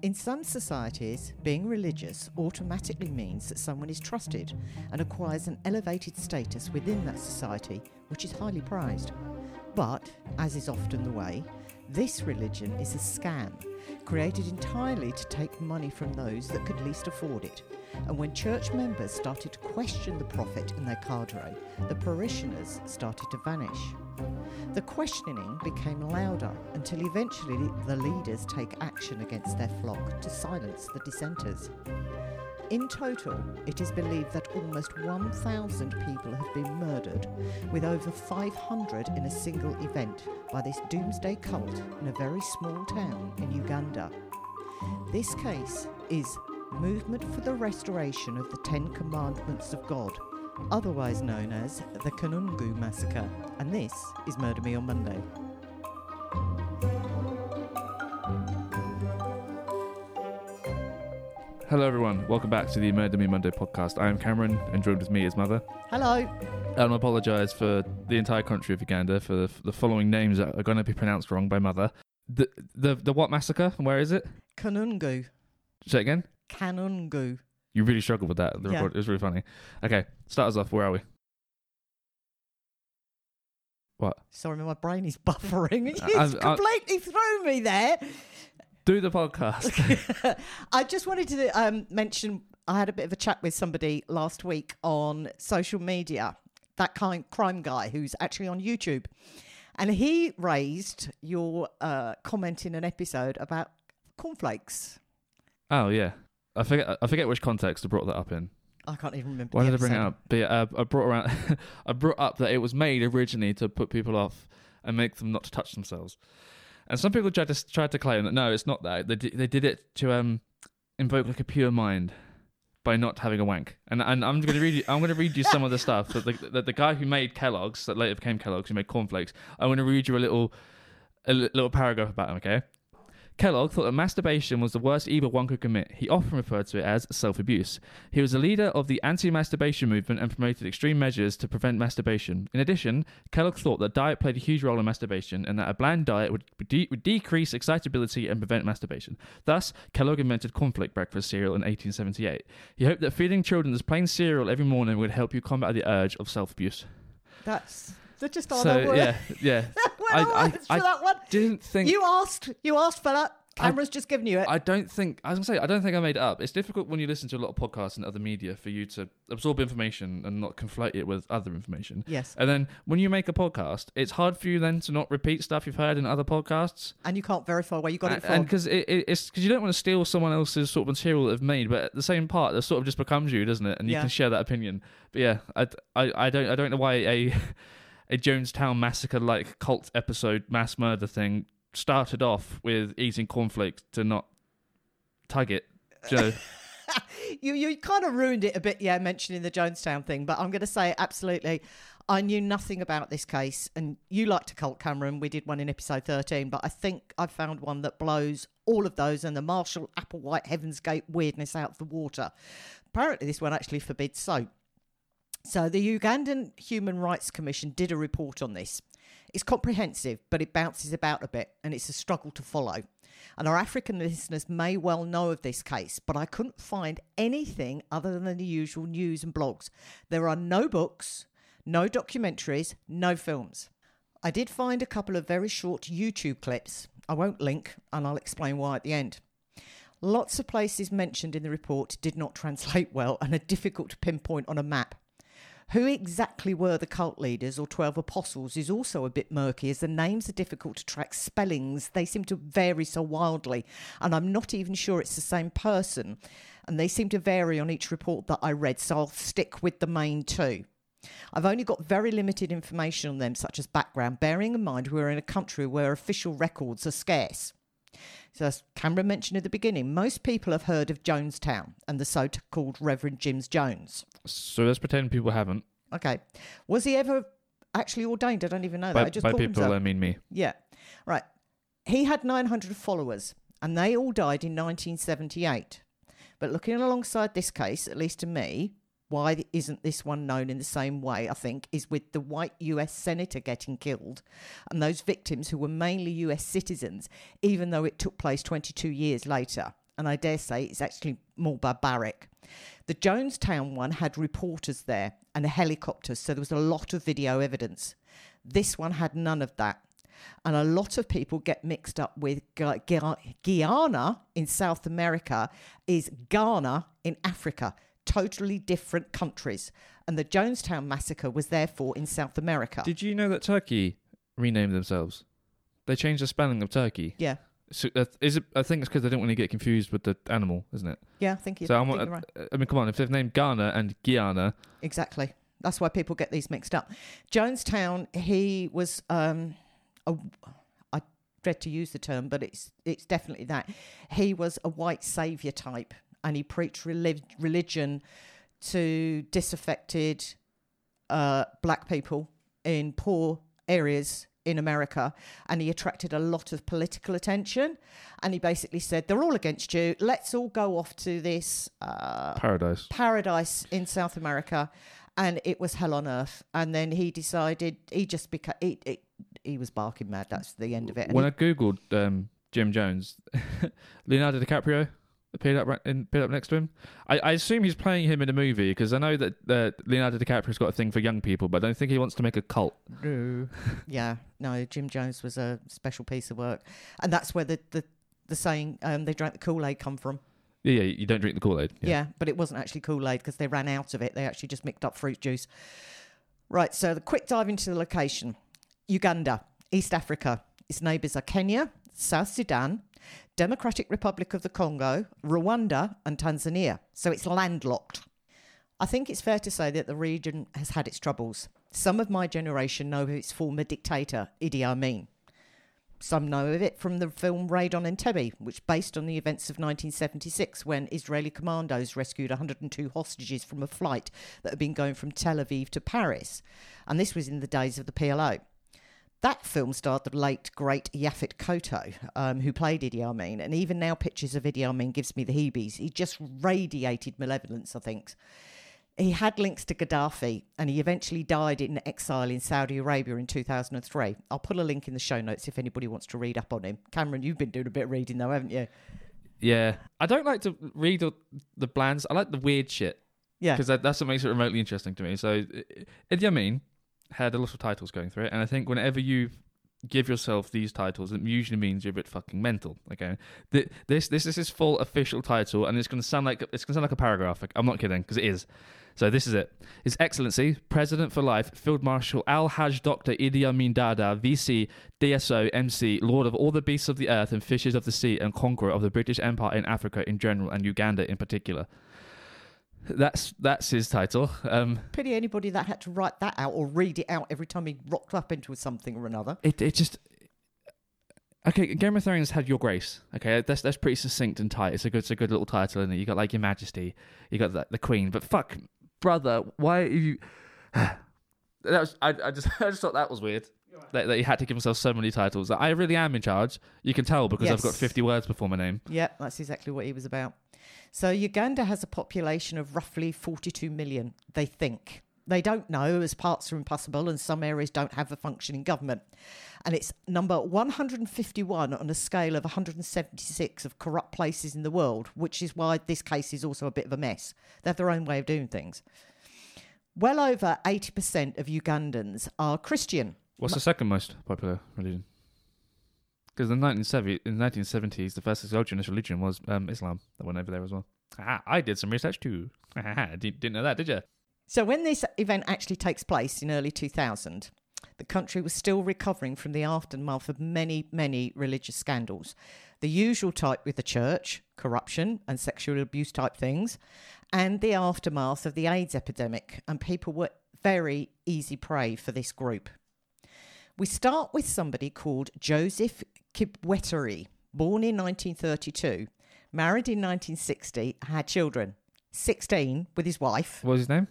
In some societies, being religious automatically means that someone is trusted and acquires an elevated status within that society, which is highly prized. But, as is often the way, this religion is a scam, created entirely to take money from those that could least afford it. And when church members started to question the prophet and their cadre, the parishioners started to vanish. The questioning became louder until eventually the leaders take action against their flock to silence the dissenters. In total, it is believed that almost 1,000 people have been murdered, with over 500 in a single event by this doomsday cult in a very small town in Uganda. This case is Movement for the Restoration of the Ten Commandments of God, otherwise known as the Kanungu Massacre, and this is Murder Me on Monday. Hello, everyone. Welcome back to the Murder Me Monday podcast. I am Cameron, and joined with me is Mother. Hello. And I apologise for the entire country of Uganda for the, the following names that are going to be pronounced wrong by Mother. The the the what massacre? Where is it? Kanungu. Say it again. Kanungu. You really struggled with that. The Yeah. record, it was really funny. Okay, start us off. Where are we? What? Sorry, my brain is buffering. I- It's I- uh, completely threw me there. Do the podcast. I just wanted to um, mention I had a bit of a chat with somebody last week on social media, that kind crime guy who's actually on YouTube. And he raised your uh, comment in an episode about cornflakes. oh yeah. I forget. I forget which context I brought that up in. I can't even remember. Why did I bring it up? But yeah, uh, I brought around. I brought up that it was made originally to put people off and make them not to touch themselves. And some people tried to tried to claim that no, it's not that. They they did it to um invoke like a pure mind by not having a wank. And and I'm going to read you. I'm to read you some of the stuff that the that the guy who made Kellogg's that later became Kellogg's who made cornflakes. I'm to read you a little a little paragraph about him. Okay. Kellogg thought that masturbation was the worst evil one could commit. He often referred to it as self abuse. He was a leader of the anti masturbation movement and promoted extreme measures to prevent masturbation. In addition, Kellogg thought that diet played a huge role in masturbation and that a bland diet would, de- would decrease excitability and prevent masturbation. Thus, Kellogg invented cornflake breakfast cereal in 1878. He hoped that feeding children this plain cereal every morning would help you combat the urge of self abuse. That's they're just on So, yeah, yeah. I- I- I, that one. Didn't think. You asked. You asked for that. Cameron's just given you it. I don't think I was gonna say I don't think I made it up. It's difficult when you listen to a lot of podcasts and other media for you to absorb information and not conflate it with other information. yes, And then when you make a podcast, it's hard for you then to not repeat stuff you've heard in other podcasts. and you can't verify where you got it and because it, it, it's because you don't want to steal someone else's sort of material that they've made, but at the same part, that sort of just becomes you, doesn't it? And you Yeah. can share that opinion. But yeah, I, I, I don't I don't know why a a Jonestown massacre like cult episode mass murder thing started off with eating cornflakes to not tug it. Joe. you you kind of ruined it a bit, yeah, mentioning the Jonestown thing. But I'm going to say absolutely, I knew nothing about this case, and you liked a cult, Cameron. We did one in episode 13, but I think I found one that blows all of those and the Marshall Applewhite Heaven's Gate weirdness out of the water. Apparently, this one actually forbids soap. So the Ugandan Human Rights Commission did a report on this. It's comprehensive, but it bounces about a bit, and it's a struggle to follow. And our African listeners may well know of this case, but I couldn't find anything other than the usual news and blogs. There are no books, no documentaries, no films. I did find a couple of very short YouTube clips. I won't link, and I'll explain why at the end. Lots of places mentioned in the report did not translate well and are difficult to pinpoint on a map. Who exactly were the cult leaders or 12 apostles is also a bit murky as the names are difficult to track spellings. They seem to vary so wildly, and I'm not even sure it's the same person. And they seem to vary on each report that I read, so I'll stick with the main two. I've only got very limited information on them, such as background, bearing in mind we're in a country where official records are scarce. So, as Cameron mentioned at the beginning, most people have heard of Jonestown and the so called Reverend James Jones. so let's pretend people haven't. Okay. Was he ever actually ordained? I don't even know that. By, I just by people, himself. I mean me. Yeah. Right. He had 900 followers and they all died in 1978. But looking alongside this case, at least to me, why isn't this one known in the same way, I think, is with the white US senator getting killed and those victims who were mainly US citizens, even though it took place 22 years later. and I dare say it's actually more barbaric. The Jonestown one had reporters there and helicopters, so there was a lot of video evidence. This one had none of that. And a lot of people get mixed up with Gu- Gu- Guyana in South America is Ghana in Africa, totally different countries. And the Jonestown massacre was therefore in South America. Did you know that Turkey renamed themselves? They changed the spelling of Turkey. yeah, So, uh, is it? I think it's because they don't want to get confused with the animal, isn't it? yeah, I think, you, so I I'm, uh, you're right. I mean, come on. If they've named Ghana and Guyana, Exactly. That's why people get these mixed up. Jonestown, he was um a I dread to use the term, but it's it's definitely that. He was a white savior type and he preached relig- religion to disaffected uh, black people in poor areas in America and he attracted a lot of political attention and he basically said they're all against you let's all go off to this uh, paradise. paradise in South America, and it was hell on earth. And then he decided he just became he, he, he was barking mad. That's the end of it. And When he- I googled um, Jim Jones, Leonardo DiCaprio appeared up right, in, appeared up next to him. I, I assume he's playing him in a movie because I know that uh, Leonardo DiCaprio's got a thing for young people, but I don't think he wants to make a cult. No. yeah, no, Jim Jones was a special piece of work, and that's where the the, the saying um, "they drank the Kool Aid" come from. Yeah, yeah, you don't drink the Kool Aid. Yeah. but it wasn't actually Kool Aid because they ran out of it. They actually just mixed up fruit juice. Right, so the quick dive into the location Uganda, East Africa. Its neighbours are Kenya, South Sudan, Democratic Republic of the Congo, Rwanda, and Tanzania. So it's landlocked. I think it's fair to say that the region has had its troubles. Some of my generation know of its former dictator, Idi Amin. Some know of it from the film Raid on Entebbe, which based on the events of 1976 when Israeli commandos rescued 102 hostages from a flight that had been going from Tel Aviv to Paris. And this was in the days of the PLO. That film starred the late, great Yaphet Kotto, um, who played Idi Amin, and even now pictures of Idi Amin gives me the heebies. He just radiated malevolence, I think. He had links to Gaddafi, and he eventually died in exile in Saudi Arabia in 2003. I'll put a link in the show notes if anybody wants to read up on him. Cameron, you've been doing a bit of reading though, haven't you? Yeah. I don't like to read the, the blands. I like the weird shit Yeah. because that, that's what makes it remotely interesting to me. So, Idi Amin had a lot of titles going through it, and I think whenever you give yourself these titles, it usually means you're a bit fucking mental. Okay, Th- this this is his full official title, and it's going to sound like it's to sound like a paragraph. I'm not kidding because it is. So this is it. His Excellency, President for Life, Field Marshal Al Haj Dr. Idi Amin Dada, VC, DSO, MC, Lord of all the beasts of the earth and fishes of the sea, and conqueror of the British Empire in Africa in general and Uganda in particular. That's that's his title. Um, Pity anybody that had to write that out or read it out every time he rocked up into something or another. it it just okay. Game of Thrones had Your Grace. Okay, that's that's pretty succinct and tight. It's a good it's a good little title, and you got like Your Majesty, you got the, the Queen. But fuck, brother, why are you? that was I, I just I just thought that was weird. That, that he had to give himself so many titles. I really am in charge. You can tell because I've got 50 words before my name. Yeah, that's exactly what he was about. So Uganda has a population of roughly 42 million, they think. They don't know as parts are impossible and some areas don't have a functioning government. And it's number 151 on a scale of 176 of corrupt places in the world, which is why this case is also a bit of a mess. They have their own way of doing things. Well over 80% of Ugandans are Christian. What's the second most popular religion? Because in the 1970s, in the 1970s, the first exogenous religion was um, Islam. That went over there as well. Ah, I did some research too. didn't didn't know that, did you? So when this event actually takes place in early 2000, the country was still recovering from the aftermath of many, many religious scandals. The usual type with the church, corruption and sexual abuse type things, and the aftermath of the AIDS epidemic, and people were very easy prey for this group. We start with somebody called Joseph Kibweteere, born in 1932, married in 1960, had children, 16 with his wife. What was his name?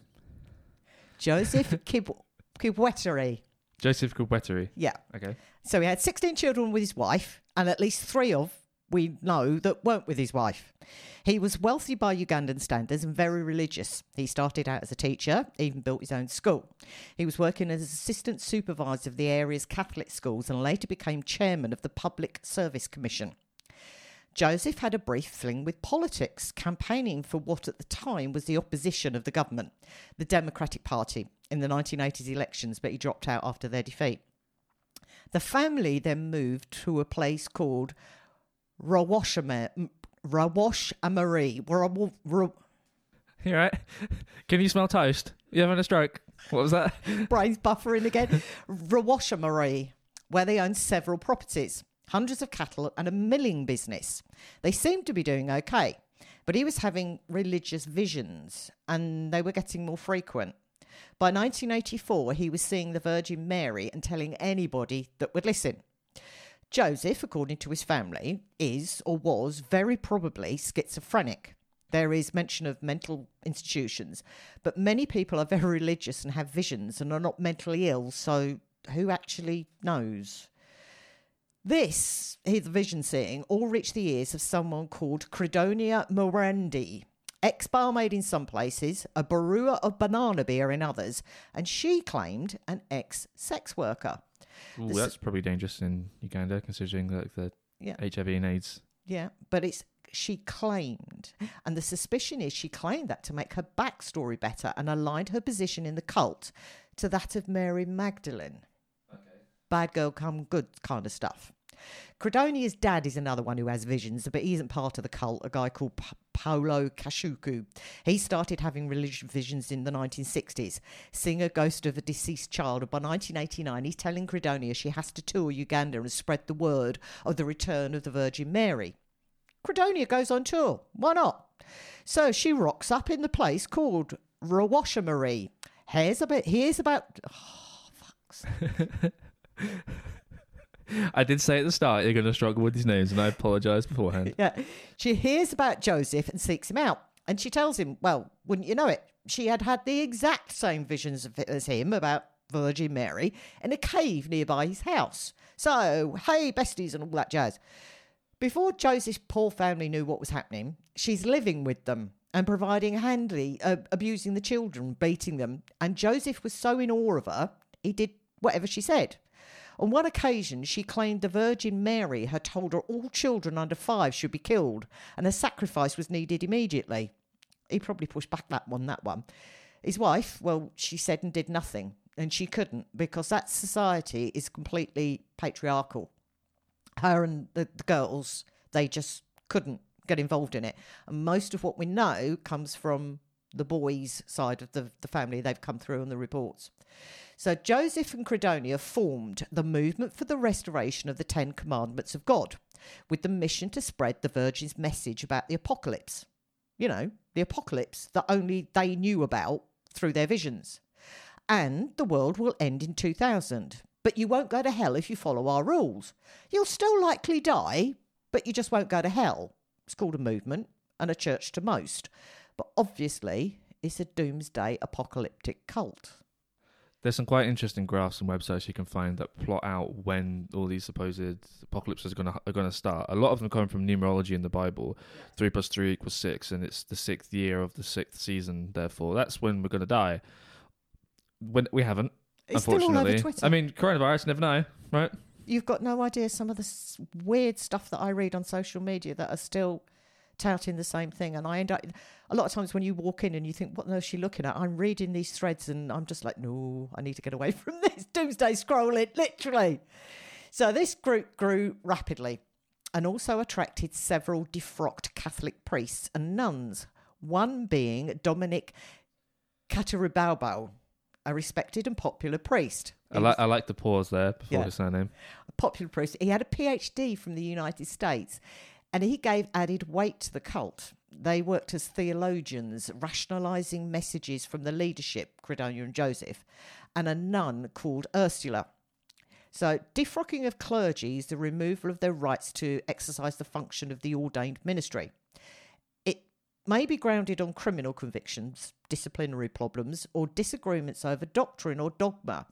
Joseph Kib- Kibweteere. Joseph Kubweteri. Yeah. Okay. So he had 16 children with his wife, and at least three of we know that weren't with his wife. He was wealthy by Ugandan standards and very religious. He started out as a teacher, even built his own school. He was working as assistant supervisor of the area's Catholic schools and later became chairman of the Public Service Commission. Joseph had a brief fling with politics, campaigning for what at the time was the opposition of the government, the Democratic Party, in the 1980s elections, but he dropped out after their defeat. The family then moved to a place called Rawashamare. Rawash Amari. You right? Can you smell toast? You having a stroke? What was that? Brains buffering again. Rawashamari, where they owned several properties, hundreds of cattle, and a milling business. They seemed to be doing okay, but he was having religious visions, and they were getting more frequent. By 1984, he was seeing the Virgin Mary and telling anybody that would listen. Joseph, according to his family, is or was very probably schizophrenic. There is mention of mental institutions, but many people are very religious and have visions and are not mentally ill, so who actually knows? This, his vision seeing, all reached the ears of someone called Credonia Morandi, ex barmaid in some places, a brewer of banana beer in others, and she claimed an ex sex worker. Ooh, that's probably dangerous in Uganda, considering like the Yeah. HIV and AIDS. Yeah, but it's she claimed, and the suspicion is she claimed that to make her backstory better and aligned her position in the cult to that of Mary Magdalene. Okay. Bad girl come good kind of stuff. Credonia's dad is another one who has visions, but he isn't part of the cult, a guy called Pa- Paolo Kashuku. He started having religious visions in the 1960s, seeing a ghost of a deceased child. By 1989, he's telling Credonia she has to tour Uganda and spread the word of the return of the Virgin Mary. Credonia goes on tour. Why not? So she rocks up in the place called Rawashamari. Here's. Here's about. Oh, fucks. I did say at the start you're going to struggle with these names, and I apologise beforehand. Yeah. She hears about Joseph and seeks him out. And she tells him, well, wouldn't you know it? She had had the exact same visions as him about Virgin Mary in a cave nearby his house. So, hey, besties, and all that jazz. Before Joseph's poor family knew what was happening, she's living with them and providing handy, uh, abusing the children, beating them. And Joseph was so in awe of her, he did whatever she said. On one occasion, she claimed the Virgin Mary had told her all children under five should be killed and a sacrifice was needed immediately. He probably pushed back that one, that one. His wife, well, she said and did nothing, and she couldn't because that society is completely patriarchal. Her and the, the girls, they just couldn't get involved in it. And most of what we know comes from the boys' side of the, the family. They've come through on the reports. So Joseph and Credonia formed the movement for the restoration of the Ten Commandments of God with the mission to spread the Virgin's message about the apocalypse. You know, the apocalypse that only they knew about through their visions. And the world will end in 2000. But you won't go to hell if you follow our rules. You'll still likely die, but you just won't go to hell. It's called a movement and a church to most. But obviously, it's a doomsday apocalyptic cult. There's some quite interesting graphs and websites you can find that plot out when all these supposed apocalypses are going to are to start. A lot of them come from numerology in the Bible. Three plus three equals six, and it's the sixth year of the sixth season. Therefore, that's when we're going to die. When we haven't, It's still all unfortunately. over Twitter. I mean, coronavirus. Never know, right? You've got no idea some of the weird stuff that I read on social media that are still touting the same thing. And I end up, a lot of times when you walk in and you think, what on earth is she looking at? I'm reading these threads and I'm just like, no, I need to get away from this doomsday scrolling, literally. So this group grew rapidly and also attracted several defrocked Catholic priests and nuns, one being Dominic Cataribao, a respected and popular priest. I like I like the pause there before Yeah. his surname. a popular priest. He had a PhD from the United States and he gave added weight to the cult. They worked as theologians, rationalizing messages from the leadership, Credonia and Joseph, and a nun called Ursula. So, defrocking of clergy is the removal of their rights to exercise the function of the ordained ministry. It may be grounded on criminal convictions, disciplinary problems, or disagreements over doctrine or dogma,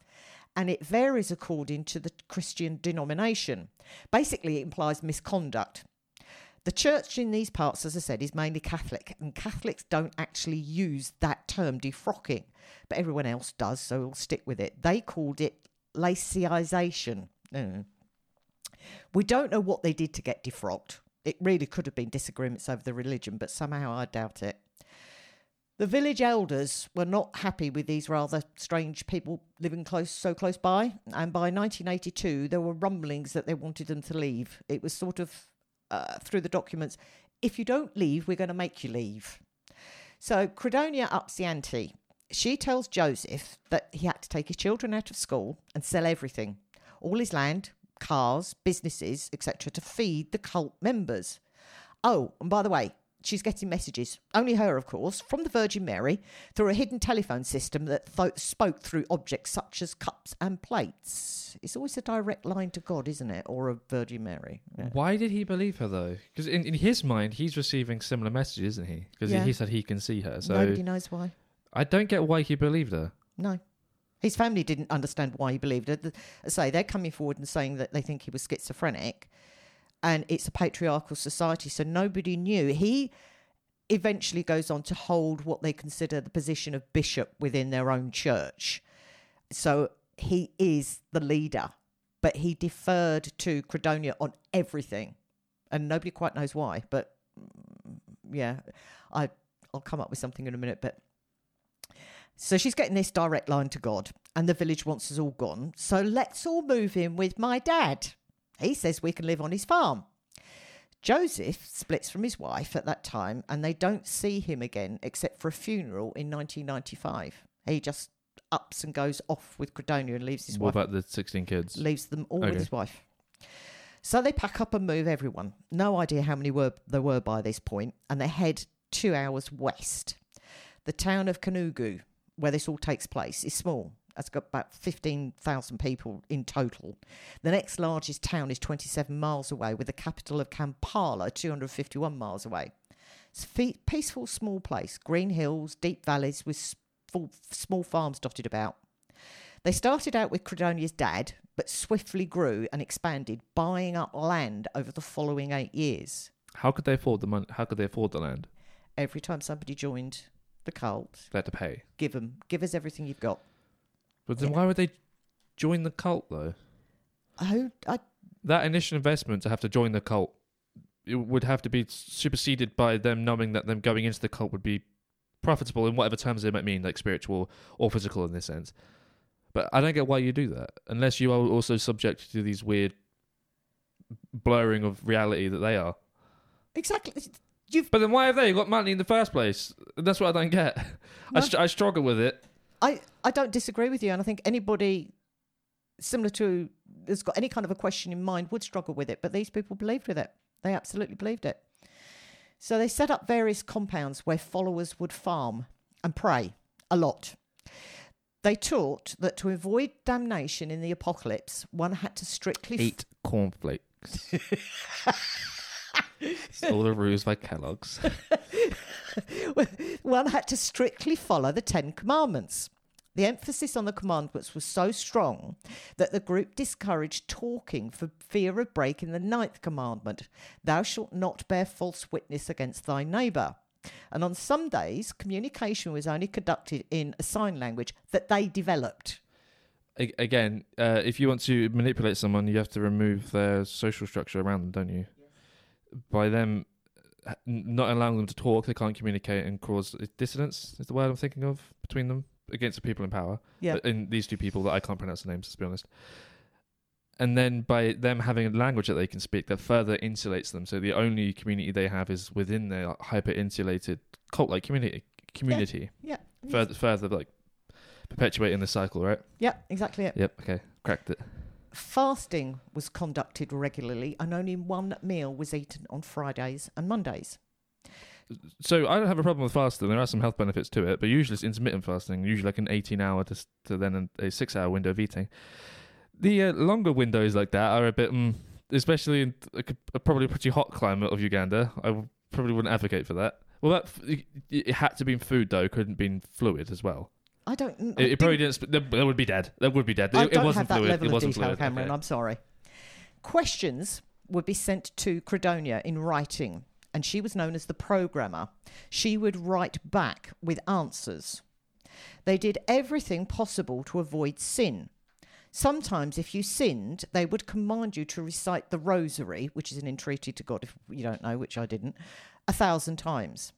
and it varies according to the Christian denomination. Basically, it implies misconduct. The church in these parts, as I said, is mainly Catholic, and Catholics don't actually use that term defrocking, but everyone else does, so we'll stick with it. They called it laicization. Mm. We don't know what they did to get defrocked. It really could have been disagreements over the religion, but somehow I doubt it. The village elders were not happy with these rather strange people living close so close by, and by 1982 there were rumblings that they wanted them to leave. It was sort of uh, through the documents, if you don't leave, we're going to make you leave. So Credonia ups the ante. She tells Joseph that he had to take his children out of school and sell everything, all his land, cars, businesses, etc., to feed the cult members. Oh, and by the way, she's getting messages, only her, of course, from the Virgin Mary through a hidden telephone system that th- spoke through objects such as cups and plates. It's always a direct line to God, isn't it? Or a Virgin Mary. Yeah. Why did he believe her though? Because in, in his mind, he's receiving similar messages, isn't he? Because Yeah. he said he can see her. So Nobody knows why. I don't get why he believed her. No. His family didn't understand why he believed it. Th- I say they're coming forward and saying that they think he was schizophrenic, and it's a patriarchal society, so nobody knew. He eventually goes on to hold what they consider the position of bishop within their own church. So he is the leader, but he deferred to Credonia on everything, and nobody quite knows why. But mm, yeah, I I'll come up with something in a minute, but. So she's getting this direct line to God, and the village wants us all gone. So let's all move in with my dad. He says we can live on his farm. Joseph splits from his wife at that time, and they don't see him again except for a funeral in 1995. He just ups and goes off with Credonia and leaves his What wife What about the 16 kids? leaves them all with his wife. So they pack up and move everyone. No idea how many were there were by this point, and they head two hours west. The town of Kanugu, where this all takes place, is small. It's got about 15,000 people in total. The next largest town is 27 miles away, with the capital of Kampala 251 miles away. It's a fe- peaceful, small place. Green hills, deep valleys with small farms dotted about. They started out with Credonia's dad, but swiftly grew and expanded, buying up land over the following eight years. How could they afford the money? How could they afford the land? Every time somebody joined the cult, They had to pay. give them, give us everything you've got. But then Yeah. why would they join the cult though? Oh, I, That initial investment to have to join the cult it would have to be superseded by them knowing that them going into the cult would be profitable in whatever terms they might mean, like spiritual or physical in this sense. But I don't get why you do that unless you are also subject to these weird blurring of reality that they are. exactly. You've, But then why have they got money in the first place? That's what I don't get. I, No. str- I struggle with it. I, I don't disagree with you, and I think anybody similar to has got any kind of a question in mind would struggle with it. But these people believed with it; they absolutely believed it. So they set up various compounds where followers would farm and pray a lot. They taught that to avoid damnation in the apocalypse, one had to strictly Eat cornflakes. It's all the ruse by Kellogg's. one had to strictly follow the Ten Commandments. The emphasis on the commandments was so strong that the group discouraged talking for fear of breaking the ninth commandment Thou shalt not bear false witness against thy neighbour. And on some days, communication was only conducted in a sign language that they developed. Again, uh, if you want to manipulate someone, you have to remove their social structure around them, don't you? By them not allowing them to talk, they can't communicate and cause dissonance. Is the word I'm thinking of between them against the people in power. Yeah. In these two people that I can't pronounce the names, to be honest. And then by them having a language that they can speak, that further insulates them. So the only community they have is within their hyper insulated cult-like community. Community Yeah. further, further like perpetuating the cycle, right? Yeah, exactly it. Yep. Okay. Cracked it. Fasting was conducted regularly, and only one meal was eaten on Fridays and Mondays. So I don't have a problem with fasting. There are some health benefits to it, but usually it's intermittent fasting. Usually like an 18 hour to, to then a, six hour window of eating. The uh, longer windows like that are a bit, mm, especially in a, a probably pretty hot climate of Uganda. I w- probably wouldn't advocate for that. Well, that f- it, it had to be food though. Couldn't be fluid as well. I don't. I It, it probably didn't-. Sp- they, they would be dead. They would be dead. It, I it don't wasn't have that fluid. level it of wasn't detail, fluid. Cameron. Okay. I'm sorry. Questions would be sent to Credonia in writing, and she was known as the programmer. She would write back with answers. They did everything possible to avoid sin. Sometimes, if you sinned, they would command you to recite the rosary, which is an entreaty to God, if you don't know, which I didn't, a thousand times.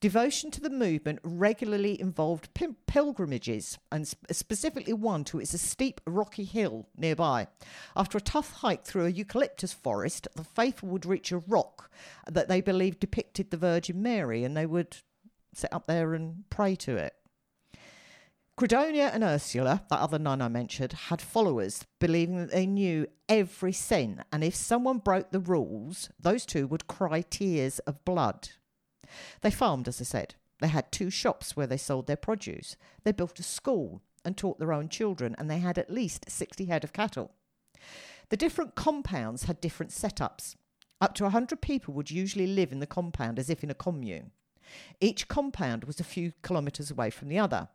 Devotion to the movement regularly involved pil- pilgrimages, and sp- specifically one to its a steep rocky hill nearby. After a tough hike through a eucalyptus forest, the faithful would reach a rock that they believed depicted the Virgin Mary, and they would sit up there and pray to it. Credonia and Ursula, that other nun I mentioned, had followers believing that they knew every sin, and if someone broke the rules, those two would cry tears of blood. They farmed, as I said. They had two shops where they sold their produce. They built a school and taught their own children, and they had at least 60 head of cattle. The different compounds had different setups. Up to 100 people would usually live in the compound as if in a commune. Each compound was a few kilometres away from the other.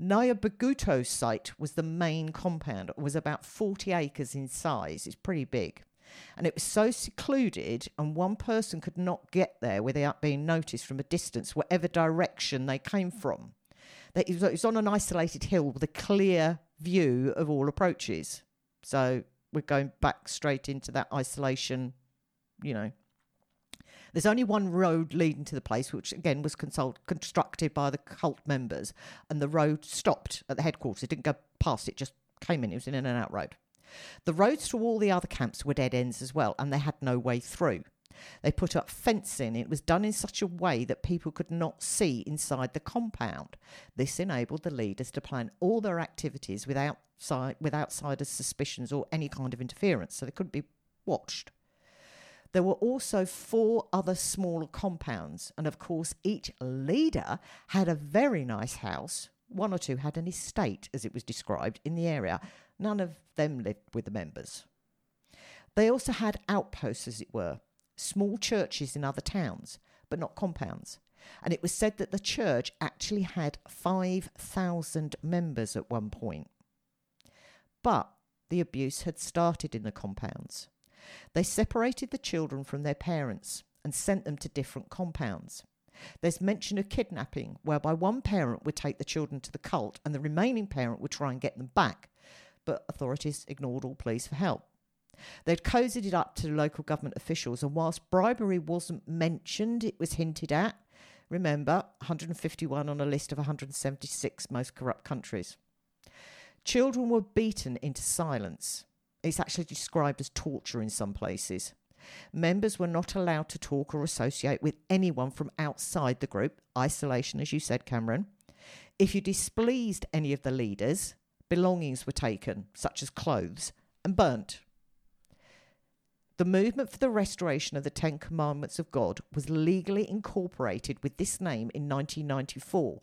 Nyabaguto's site was the main compound. It was about 40 acres in size. It's pretty big and it was so secluded, and one person could not get there without being noticed from a distance, whatever direction they came from. That it was on an isolated hill with a clear view of all approaches. So we're going back straight into that isolation, you know. There's only one road leading to the place, which again was consult- constructed by the cult members, and the road stopped at the headquarters. It didn't go past it, just came in. It was an in and out road. The roads to all the other camps were dead ends as well, and they had no way through. They put up fencing. It was done in such a way that people could not see inside the compound. This enabled the leaders to plan all their activities without, with outsiders' suspicions or any kind of interference, so they couldn't be watched. There were also four other smaller compounds, and of course, each leader had a very nice house. One or two had an estate, as it was described, in the area, None of them lived with the members. They also had outposts, as it were, small churches in other towns, but not compounds. And it was said that the church actually had 5,000 members at one point. But the abuse had started in the compounds. They separated the children from their parents and sent them to different compounds. There's mention of kidnapping, whereby one parent would take the children to the cult and the remaining parent would try and get them back, but authorities ignored all pleas for help. They'd cozied it up to local government officials, and whilst bribery wasn't mentioned, it was hinted at. Remember, 151 on a list of 176 most corrupt countries. Children were beaten into silence. It's actually described as torture in some places. Members were not allowed to talk or associate with anyone from outside the group, isolation, as you said, Cameron. If you displeased any of the leaders, belongings were taken, such as clothes, and burnt. The movement for the restoration of the Ten Commandments of God was legally incorporated with this name in 1994,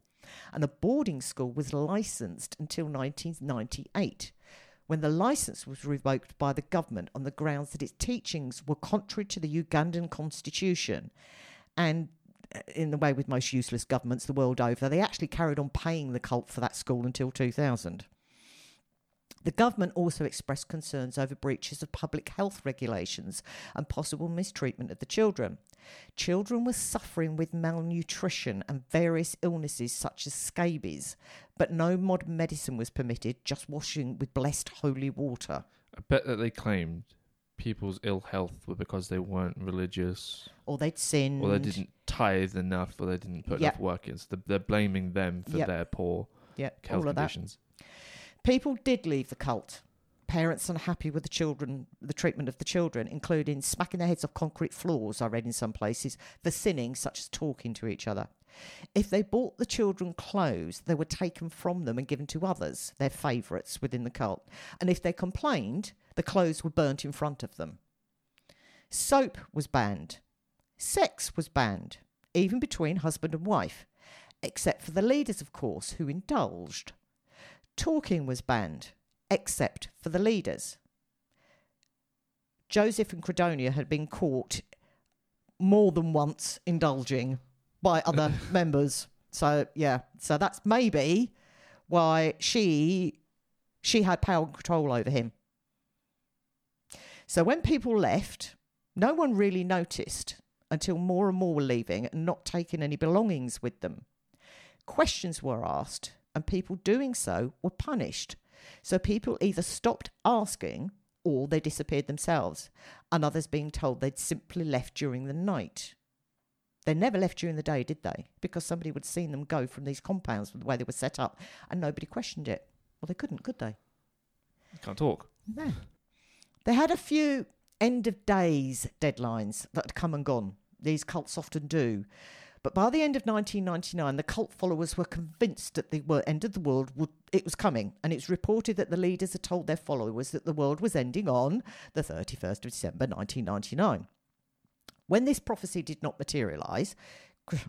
and the boarding school was licensed until 1998, when the license was revoked by the government on the grounds that its teachings were contrary to the Ugandan constitution. And uh, in the way with most useless governments the world over, they actually carried on paying the cult for that school until 2000. The government also expressed concerns over breaches of public health regulations and possible mistreatment of the children. Children were suffering with malnutrition and various illnesses such as scabies, but no modern medicine was permitted, just washing with blessed holy water. I bet that they claimed people's ill health were because they weren't religious, or they'd sinned, or they didn't tithe enough, or they didn't put yep. enough work in. So they're blaming them for yep. their poor yep. health conditions. People did leave the cult. Parents unhappy with the children, the treatment of the children, including smacking their heads off concrete floors, I read in some places, for sinning, such as talking to each other. If they bought the children clothes, they were taken from them and given to others, their favourites within the cult. And if they complained, the clothes were burnt in front of them. Soap was banned. Sex was banned, even between husband and wife, except for the leaders, of course, who indulged. Talking was banned, except for the leaders. Joseph and Credonia had been caught more than once indulging by other members. So yeah, so that's maybe why she she had power and control over him. So when people left, no one really noticed until more and more were leaving and not taking any belongings with them. Questions were asked and people doing so were punished. So people either stopped asking or they disappeared themselves, and others being told they'd simply left during the night. They never left during the day, did they? Because somebody would seen them go from these compounds the way they were set up, and nobody questioned it. Well, they couldn't, could they? Can't talk. No. They had a few end of days deadlines that had come and gone. These cults often do. But by the end of 1999, the cult followers were convinced that the end of the world would it was coming, and it's reported that the leaders had told their followers that the world was ending on the 31st of December 1999. When this prophecy did not materialise,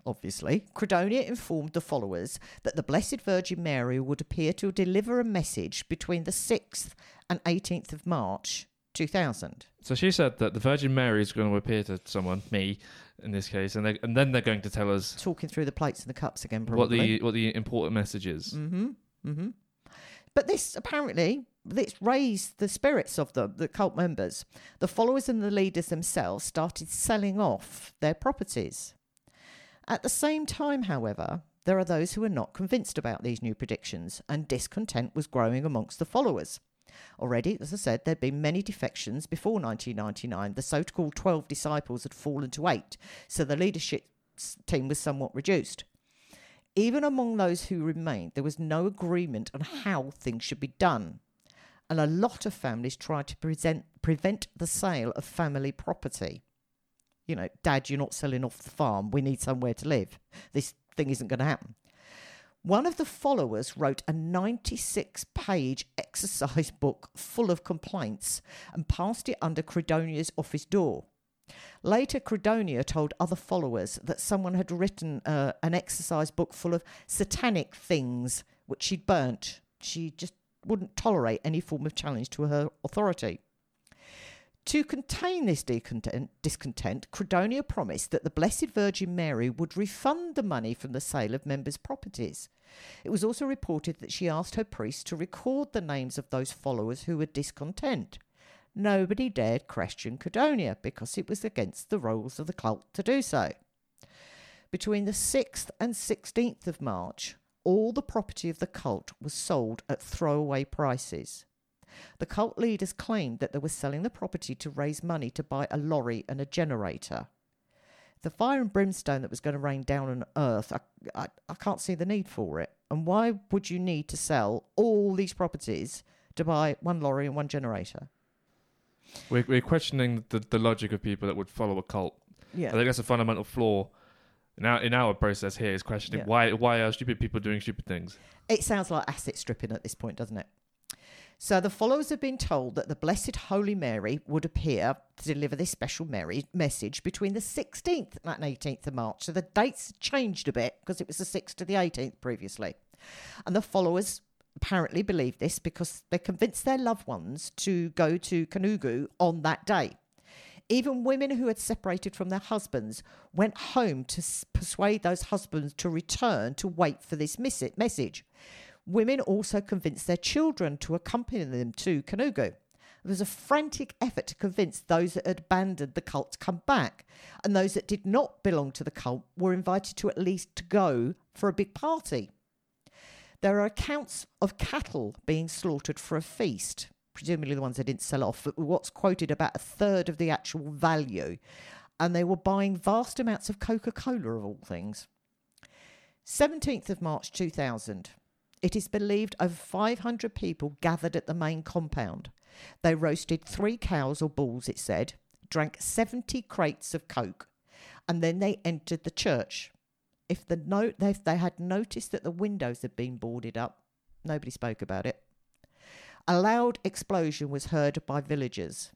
obviously, Credonia informed the followers that the Blessed Virgin Mary would appear to deliver a message between the 6th and 18th of March 2000. So she said that the Virgin Mary is going to appear to someone, me, in this case, and they, and then they're going to tell us Talking through the plates and the cups again, what the what the important message is. Mm-hmm. Mm-hmm. But this apparently this raised the spirits of the the cult members. The followers and the leaders themselves started selling off their properties. At the same time, however, there are those who are not convinced about these new predictions, and discontent was growing amongst the followers. Already, as I said, there'd been many defections before 1999. The so called 12 disciples had fallen to eight, so the leadership team was somewhat reduced. Even among those who remained, there was no agreement on how things should be done. And a lot of families tried to present, prevent the sale of family property. You know, Dad, you're not selling off the farm. We need somewhere to live. This thing isn't going to happen. One of the followers wrote a 96 page exercise book full of complaints and passed it under Credonia's office door. Later, Credonia told other followers that someone had written uh, an exercise book full of satanic things which she'd burnt. She just wouldn't tolerate any form of challenge to her authority. To contain this discontent, Credonia promised that the Blessed Virgin Mary would refund the money from the sale of members' properties. It was also reported that she asked her priests to record the names of those followers who were discontent. Nobody dared question Credonia because it was against the rules of the cult to do so. Between the 6th and 16th of March, all the property of the cult was sold at throwaway prices. The cult leaders claimed that they were selling the property to raise money to buy a lorry and a generator. The fire and brimstone that was going to rain down on earth, I, I, I can't see the need for it. And why would you need to sell all these properties to buy one lorry and one generator? We're, we're questioning the, the logic of people that would follow a cult. Yeah. I think that's a fundamental flaw now in our process here is questioning Yeah. why why are stupid people doing stupid things. It sounds like asset stripping at this point, doesn't it? So the followers have been told that the Blessed Holy Mary would appear to deliver this special Mary message between the 16th and 18th of March. So the dates changed a bit because it was the 6th to the 18th previously. And the followers apparently believed this because they convinced their loved ones to go to Kanugu on that day. Even women who had separated from their husbands went home to persuade those husbands to return to wait for this message. Women also convinced their children to accompany them to Kanugu. There was a frantic effort to convince those that had abandoned the cult to come back, and those that did not belong to the cult were invited to at least to go for a big party. There are accounts of cattle being slaughtered for a feast, presumably the ones they didn't sell off, but what's quoted about a third of the actual value. And they were buying vast amounts of Coca Cola, of all things. 17th of March 2000. It is believed over 500 people gathered at the main compound. They roasted three cows or bulls, it said, drank 70 crates of Coke, and then they entered the church. If the note if they had noticed that the windows had been boarded up, nobody spoke about it. A loud explosion was heard by villagers,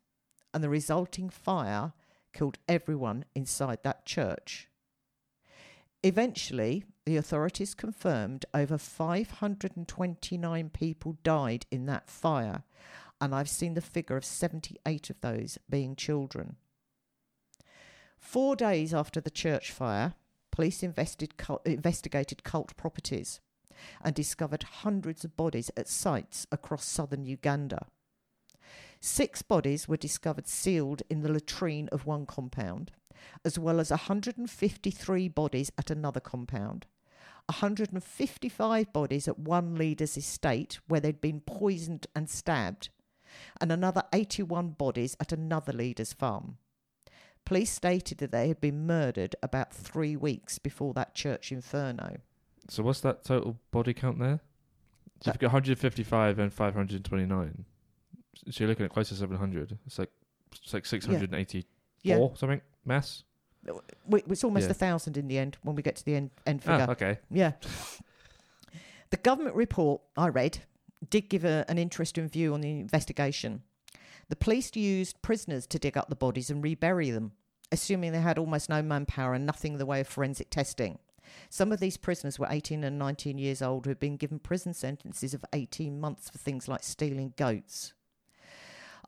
and the resulting fire killed everyone inside that church. Eventually, the authorities confirmed over 529 people died in that fire, and I've seen the figure of 78 of those being children. Four days after the church fire, police cult, investigated cult properties and discovered hundreds of bodies at sites across southern Uganda. Six bodies were discovered sealed in the latrine of one compound, as well as 153 bodies at another compound. 155 bodies at one leader's estate where they'd been poisoned and stabbed, and another 81 bodies at another leader's farm. Police stated that they had been murdered about three weeks before that church inferno. So what's that total body count there? So you've got 155 and 529. So you're looking at close to 700. It's like it's like 684 Yeah, something mass. It's almost Yeah. a thousand in the end when we get to the end, end Ah, figure. okay. Yeah. The government report I read did give a, an interesting view on the investigation. The police used prisoners to dig up the bodies and rebury them, assuming they had almost no manpower and nothing in the way of forensic testing. Some of these prisoners were 18 and 19 years old who had been given prison sentences of 18 months for things like stealing goats.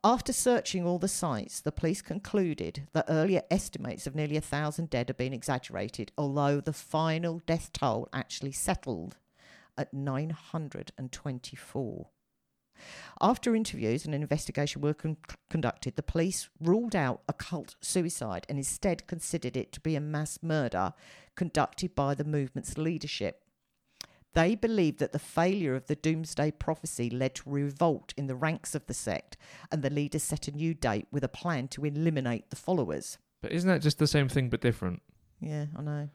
After searching all the sites, the police concluded that earlier estimates of nearly a thousand dead had been exaggerated, although the final death toll actually settled at 924. After interviews and an investigation were con- conducted, the police ruled out a cult suicide and instead considered it to be a mass murder conducted by the movement's leadership. They believed that the failure of the doomsday prophecy led to revolt in the ranks of the sect, and the leaders set a new date with a plan to eliminate the followers. But isn't that just the same thing but different? Yeah, I know.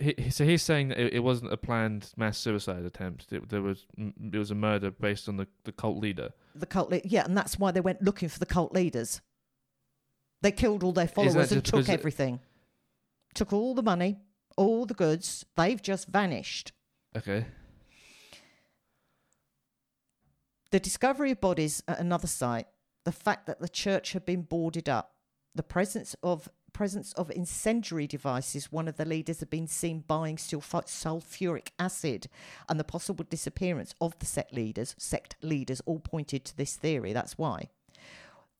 He, so he's saying that it, it wasn't a planned mass suicide attempt. It, there was it was a murder based on the, the cult leader. The cult, le- yeah, and that's why they went looking for the cult leaders. They killed all their followers and took everything, took all the money, all the goods. They've just vanished. Okay. The discovery of bodies at another site, the fact that the church had been boarded up, the presence of presence of incendiary devices, one of the leaders had been seen buying sulf- sulfuric acid, and the possible disappearance of the sect leaders, sect leaders, all pointed to this theory. That's why.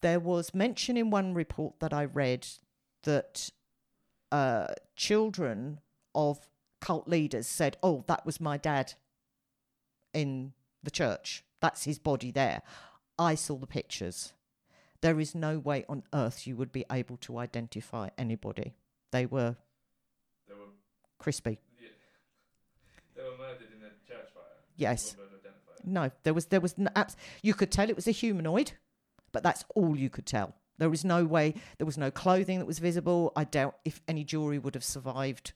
There was mention in one report that I read that uh, children of cult leaders said, "Oh, that was my dad in the church. That's his body there. I saw the pictures. There is no way on earth you would be able to identify anybody. They were They were crispy. they were murdered in a church fire. Yes. No, there was there was n abs- you could tell it was a humanoid, but that's all you could tell. There was no way. There was no clothing that was visible. I doubt if any jewelry would have survived.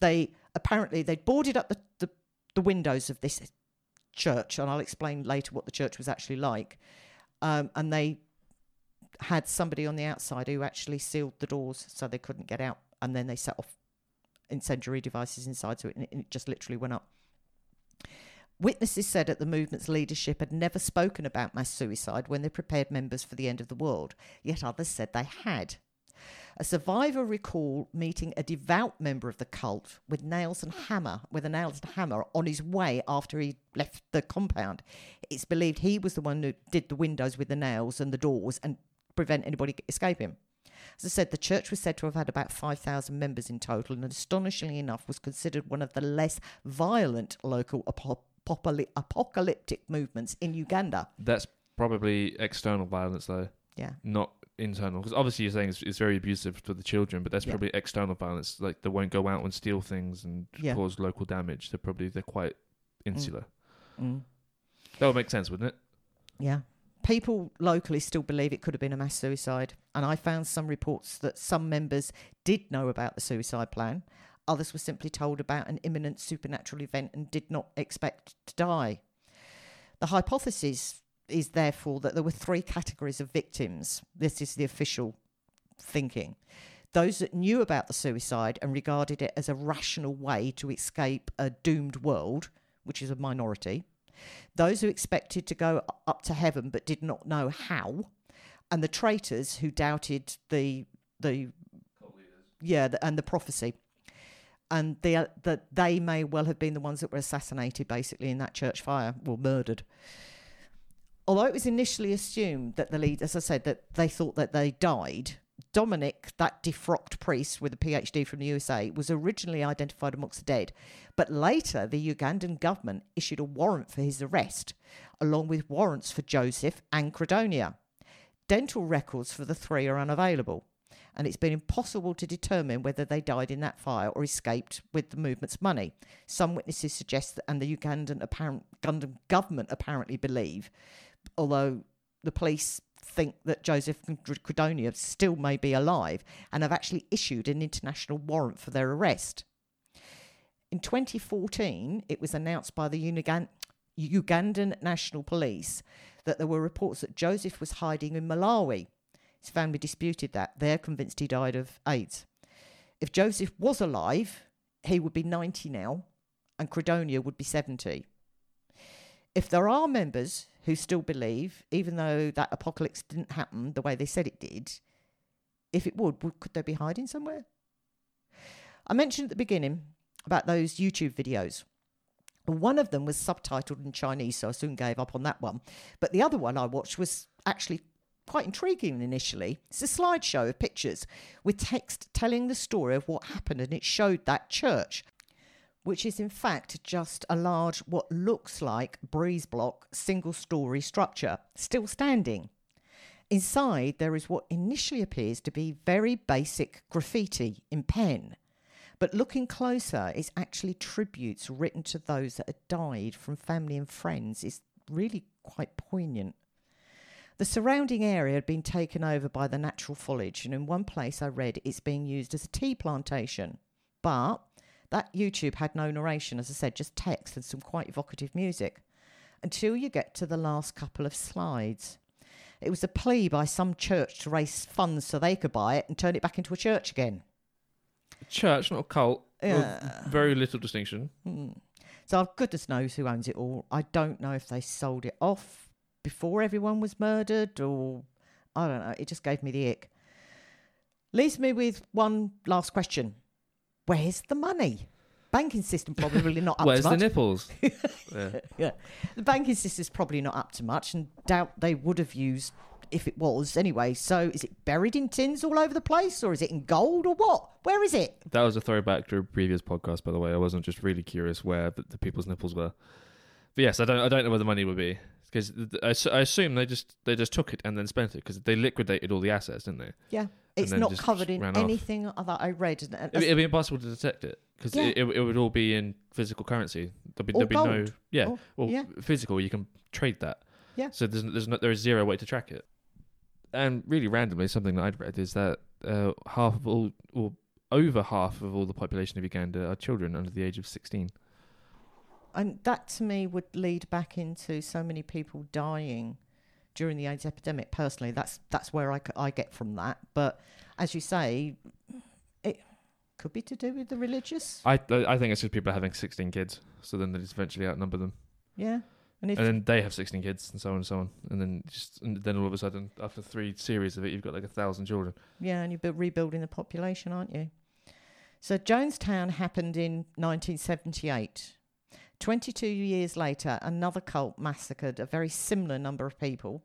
They apparently they'd boarded up the, the, the windows of this church, and I'll explain later what the church was actually like. Um, and they had somebody on the outside who actually sealed the doors so they couldn't get out, and then they set off incendiary devices inside, so it, it just literally went up. Witnesses said that the movement's leadership had never spoken about mass suicide when they prepared members for the end of the world, yet others said they had. A survivor recalled meeting a devout member of the cult with nails and hammer, with a nails and hammer on his way after he left the compound. It's believed he was the one who did the windows with the nails and the doors and prevent anybody escaping. As I said, the church was said to have had about 5,000 members in total, and astonishingly enough, was considered one of the less violent local apo- apocalyp- apocalyptic movements in Uganda. That's probably external violence though, Yeah. not internal. Because obviously you're saying it's, it's very abusive for the children, but that's Yeah. probably external violence. Like they won't go out and steal things and Yeah. cause local damage. They're probably they're quite insular. Mm. That would make sense, wouldn't it? Yeah. People locally still believe it could have been a mass suicide. And I found some reports that some members did know about the suicide plan. Others were simply told about an imminent supernatural event and did not expect to die. The hypothesis is therefore that there were three categories of victims. This is the official thinking. Those that knew about the suicide and regarded it as a rational way to escape a doomed world, which is a minority those who expected to go up to heaven but did not know how, and the traitors who doubted the the yeah and the prophecy, and the that they may well have been the ones that were assassinated basically in that church fire or murdered. Although it was initially assumed that the lead, as I said, that they thought that they died. Dominic, that defrocked priest with a PhD from the USA, was originally identified amongst the dead, but later the Ugandan government issued a warrant for his arrest, along with warrants for Joseph and Credonia. Dental records for the three are unavailable, and it's been impossible to determine whether they died in that fire or escaped with the movement's money. Some witnesses suggest that, and the Ugandan, apparent, Ugandan government apparently believe, although the police think that Joseph Credonia still may be alive and have actually issued an international warrant for their arrest. In 2014, it was announced by the Ugandan National Police that there were reports that Joseph was hiding in Malawi. His family disputed that. They're convinced he died of AIDS. If Joseph was alive, he would be 90 now, and Credonia would be 70. If there are members who still believe, even though that apocalypse didn't happen the way they said it did, if it would, could they be hiding somewhere? I mentioned at the beginning about those YouTube videos. One of them was subtitled in Chinese, so I soon gave up on that one. But the other one I watched was actually quite intriguing initially. It's a slideshow of pictures with text telling the story of what happened, and it showed that church, which is in fact just a large, what looks like breeze block single story structure, still standing. Inside, there is what initially appears to be very basic graffiti in pen. But looking closer, it's actually tributes written to those that had died from family and friends. is really quite poignant. The surrounding area had been taken over by the natural foliage, and in one place I read it's being used as a tea plantation. But that YouTube had no narration, as I said, just text and some quite evocative music. Until you get to the last couple of slides. It was a plea by some church to raise funds so they could buy it and turn it back into a church again church, not a cult. Yeah. Very little distinction. Mm. So goodness knows who owns it all. I don't know if they sold it off before everyone was murdered or I don't know. It just gave me the ick. Leaves me with one last question. Where's the money? Banking system probably not up Where's to much. the nipples? yeah. yeah. The banking system's probably not up to much and doubt they would have used if it was anyway. So is it buried in tins all over the place, or is it in gold, or what? Where is it? That was a throwback to a previous podcast, by the way. I wasn't just really curious where the, the people's nipples were. But yes, I don't. I don't know where the money would be because I, I assume they just they just took it and then spent it because they liquidated all the assets, didn't they? Yeah, it's not covered in anything off. that I read. It'd, it'd be impossible to detect it because yeah. it, it, it, would all be in physical currency. There'd be, there'd be no yeah, or, well, yeah. physical. You can trade that. Yeah. So there's there's no, there is zero way to track it and really randomly, something that I'd read is that uh, half of all, or over half of all the population of Uganda are children under the age of 16. And that to me would lead back into so many people dying during the AIDS epidemic. Personally, that's that's where I, I get from that. But as you say, it could be to do with the religious. I I think it's just people having 16 kids, so then they just eventually outnumber them. Yeah. And, and, then they have 16 kids and so on and so on. And then just and then all of a sudden, after three series of it, you've got like a thousand children. Yeah, and you're rebuilding the population, aren't you? So Jonestown happened in 1978. 22 years later, another cult massacred a very similar number of people.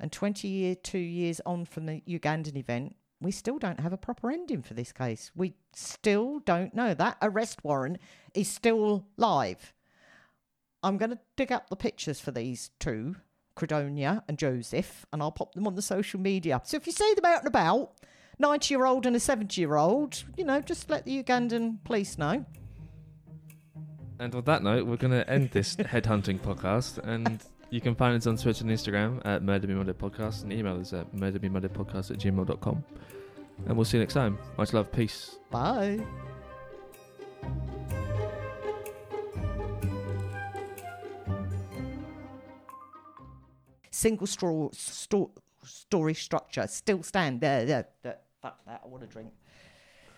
And 22 years on from the Ugandan event, we still don't have a proper ending for this case. We still don't know. That arrest warrant is still live. I'm going to dig up the pictures for these two, Credonia and Joseph, and I'll pop them on the social media. So if you see them out and about, 90 year old and a 70 year old, you know, just let the Ugandan police know. And on that note, we're going to end this headhunting podcast. And you can find us on Twitter and Instagram at Murder Me Monday Podcast and email us at murdermemondaypodcast at gmail.com. And we'll see you next time. Much love. Peace. Bye. single straw, sto- story structure still stand there. There. Fuck that. I want to drink.